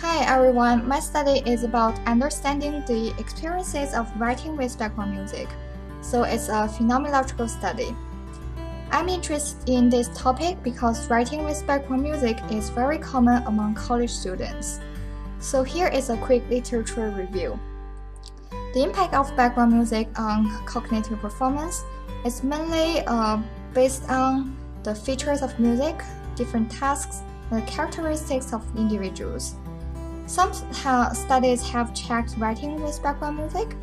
Hi everyone, my study is about understanding the experiences of writing with background music. So it's a phenomenological study. I'm interested in this topic because writing with background music is very common among college students. So here is a quick literature review. The impact of background music on cognitive performance is mainly uh, based on the features of music, different tasks, and the characteristics of individuals. Some studies have checked writing with background music.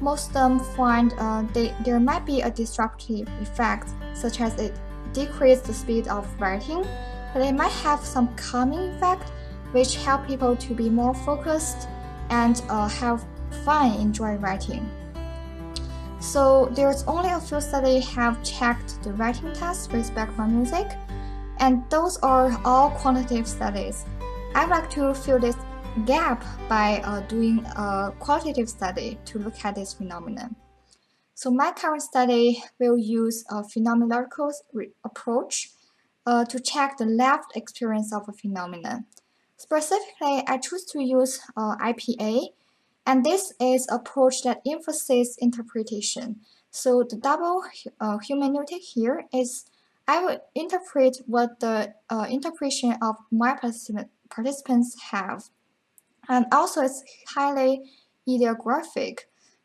Most of them find uh, they, there might be a disruptive effect, such as it decreases the speed of writing, but it might have some calming effect, which help people to be more focused and uh, have fun enjoy writing. So there's only a few studies have checked the writing test with background music, and those are all quantitative studies. I'd like to fill this gap by uh, doing a qualitative study to look at this phenomenon. So my current study will use a phenomenological approach uh, to check the lived experience of a phenomenon. Specifically, I choose to use uh, IPA, and this is approach that emphasizes interpretation. So the double uh, hermeneutic here is I will interpret what the uh, interpretation of my participant, participants have. And also it's highly idiographic,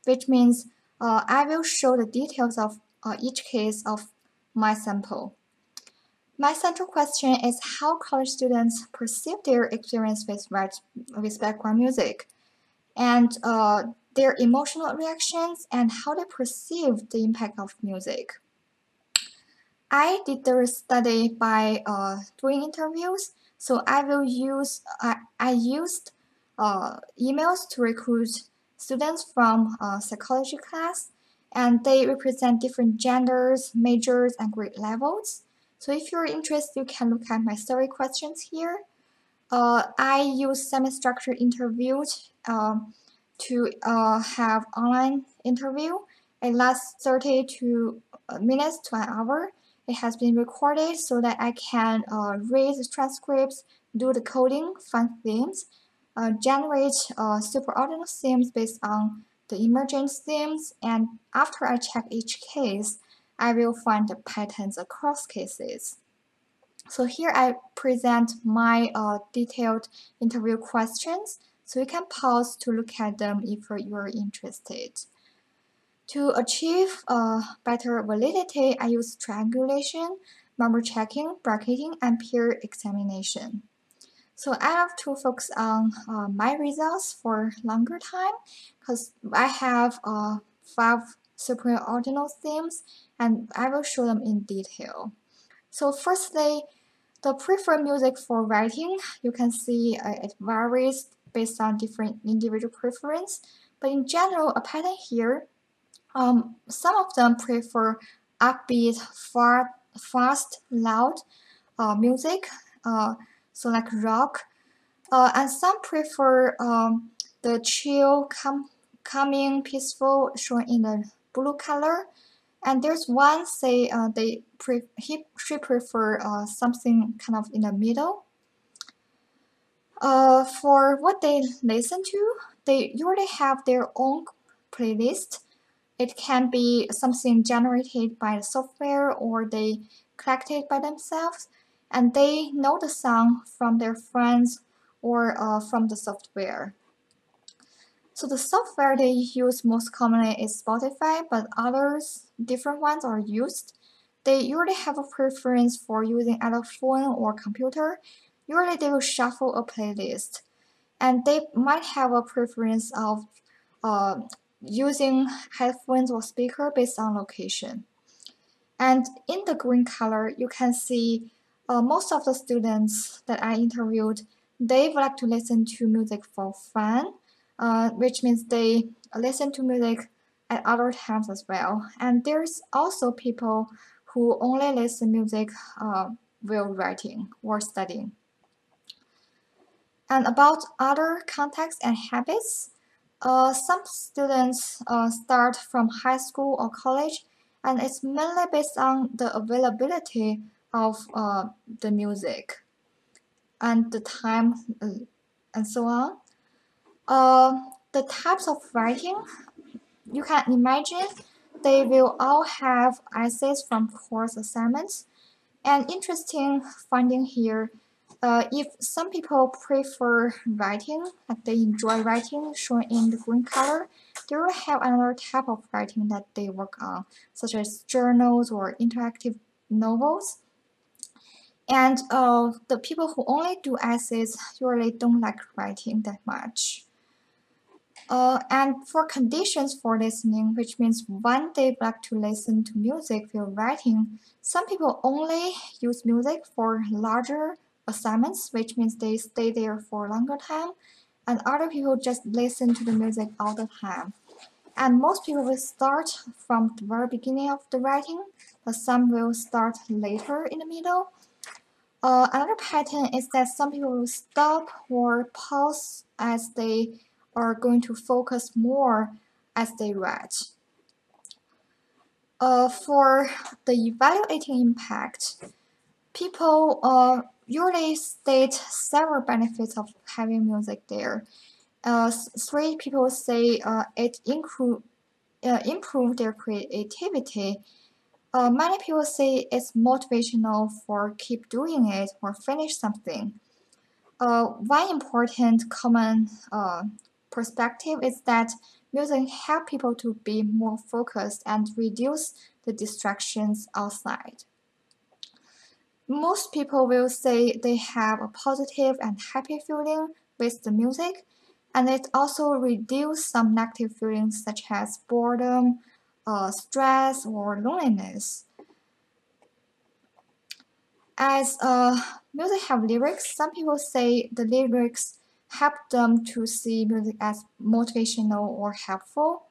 which means uh, I will show the details of uh, each case of my sample. My central question is how college students perceive their experience with, with background music and uh, their emotional reactions and how they perceive the impact of music. I did the study by uh, doing interviews, so I will use I, I used uh, emails to recruit students from uh, psychology class and they represent different genders, majors, and grade levels. So if you're interested, you can look at my survey questions here. Uh, I use semi-structured interviews um, to uh, have online interview. It lasts 30 to uh, minutes to an hour. It has been recorded so that I can uh, read the transcripts, do the coding, find themes, uh, generate uh, superordinate themes based on the emergent themes and after I check each case, I will find the patterns across cases. So here I present my uh, detailed interview questions so you can pause to look at them if you're interested. To achieve uh, better validity, I use triangulation, member checking, bracketing, and peer examination. So I have to focus on uh, my results for longer time because I have uh, five superordinal themes and I will show them in detail. So firstly, the preferred music for writing, you can see uh, it varies based on different individual preference. But in general, a pattern here, um, some of them prefer upbeat, far, fast, loud uh, music. Uh, so like rock. Uh, and some prefer um, the chill, calm, calming, peaceful, shown in the blue color. And there's one say uh, they pre he she prefer uh, something kind of in the middle. Uh, for what they listen to, they usually have their own playlist. It can be something generated by the software or they collected by themselves and they know the song from their friends or uh, from the software. So the software they use most commonly is Spotify, but others, different ones are used. They usually have a preference for using either phone or computer. Usually they will shuffle a playlist. And they might have a preference of uh, using headphones or speaker based on location. And in the green color, you can see uh, most of the students that I interviewed, they would like to listen to music for fun, uh, which means they listen to music at other times as well. And there's also people who only listen to music uh, while writing or studying. And about other contexts and habits, uh, some students uh, start from high school or college, and it's mainly based on the availability of uh, the music and the time uh, and so on. Uh, the types of writing, you can imagine they will all have essays from course assignments. An interesting finding here, uh, if some people prefer writing, like they enjoy writing, shown in the green color, they will have another type of writing that they work on, such as journals or interactive novels. And uh, the people who only do essays usually don't like writing that much. Uh, and for conditions for listening, which means when they like to listen to music while writing, some people only use music for larger assignments, which means they stay there for longer time, and other people just listen to the music all the time. And most people will start from the very beginning of the writing, but some will start later in the middle. Uh, another pattern is that some people will stop or pause as they are going to focus more as they write. Uh, for the evaluating impact, people uh, usually state several benefits of having music there. Uh, three people say uh, it improve, uh, improve their creativity. Uh, many people say it's motivational for keep doing it or finish something. Uh, one important common uh, perspective is that music help people to be more focused and reduce the distractions outside. Most people will say they have a positive and happy feeling with the music, and it also reduces some negative feelings such as boredom, uh, stress, or loneliness. As uh, music have lyrics, some people say the lyrics help them to see music as motivational or helpful.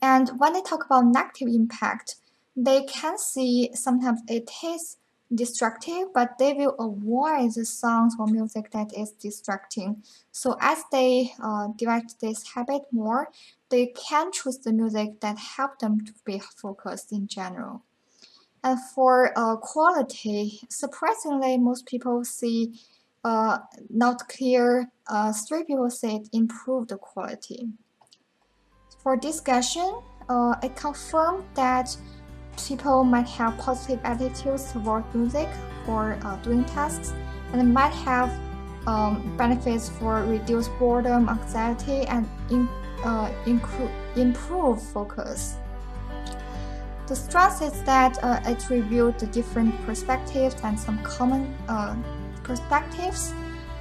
And when they talk about negative impact, they can see sometimes it is destructive, but they will avoid the songs or music that is distracting. So as they uh, develop this habit more, they can choose the music that help them to be focused in general. And for uh, quality, surprisingly, most people see uh, not clear. Uh, three people said improved quality. For discussion, uh, it confirmed that people might have positive attitudes toward music for uh, doing tasks and might have um, benefits for reduced boredom, anxiety, and in, uh, improve focus. The stress is that uh, it the different perspectives and some common uh, perspectives.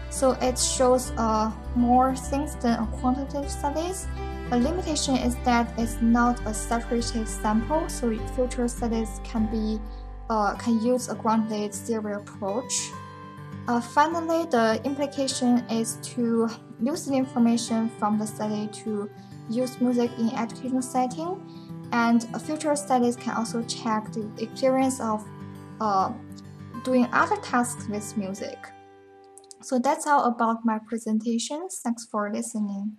So it shows uh, more things than a quantitative studies. A limitation is that it's not a saturated sample, so future studies can be uh, can use a grounded theory approach. Uh, finally, the implication is to use the information from the study to use music in educational setting, and future studies can also check the experience of uh, doing other tasks with music. So that's all about my presentation. Thanks for listening.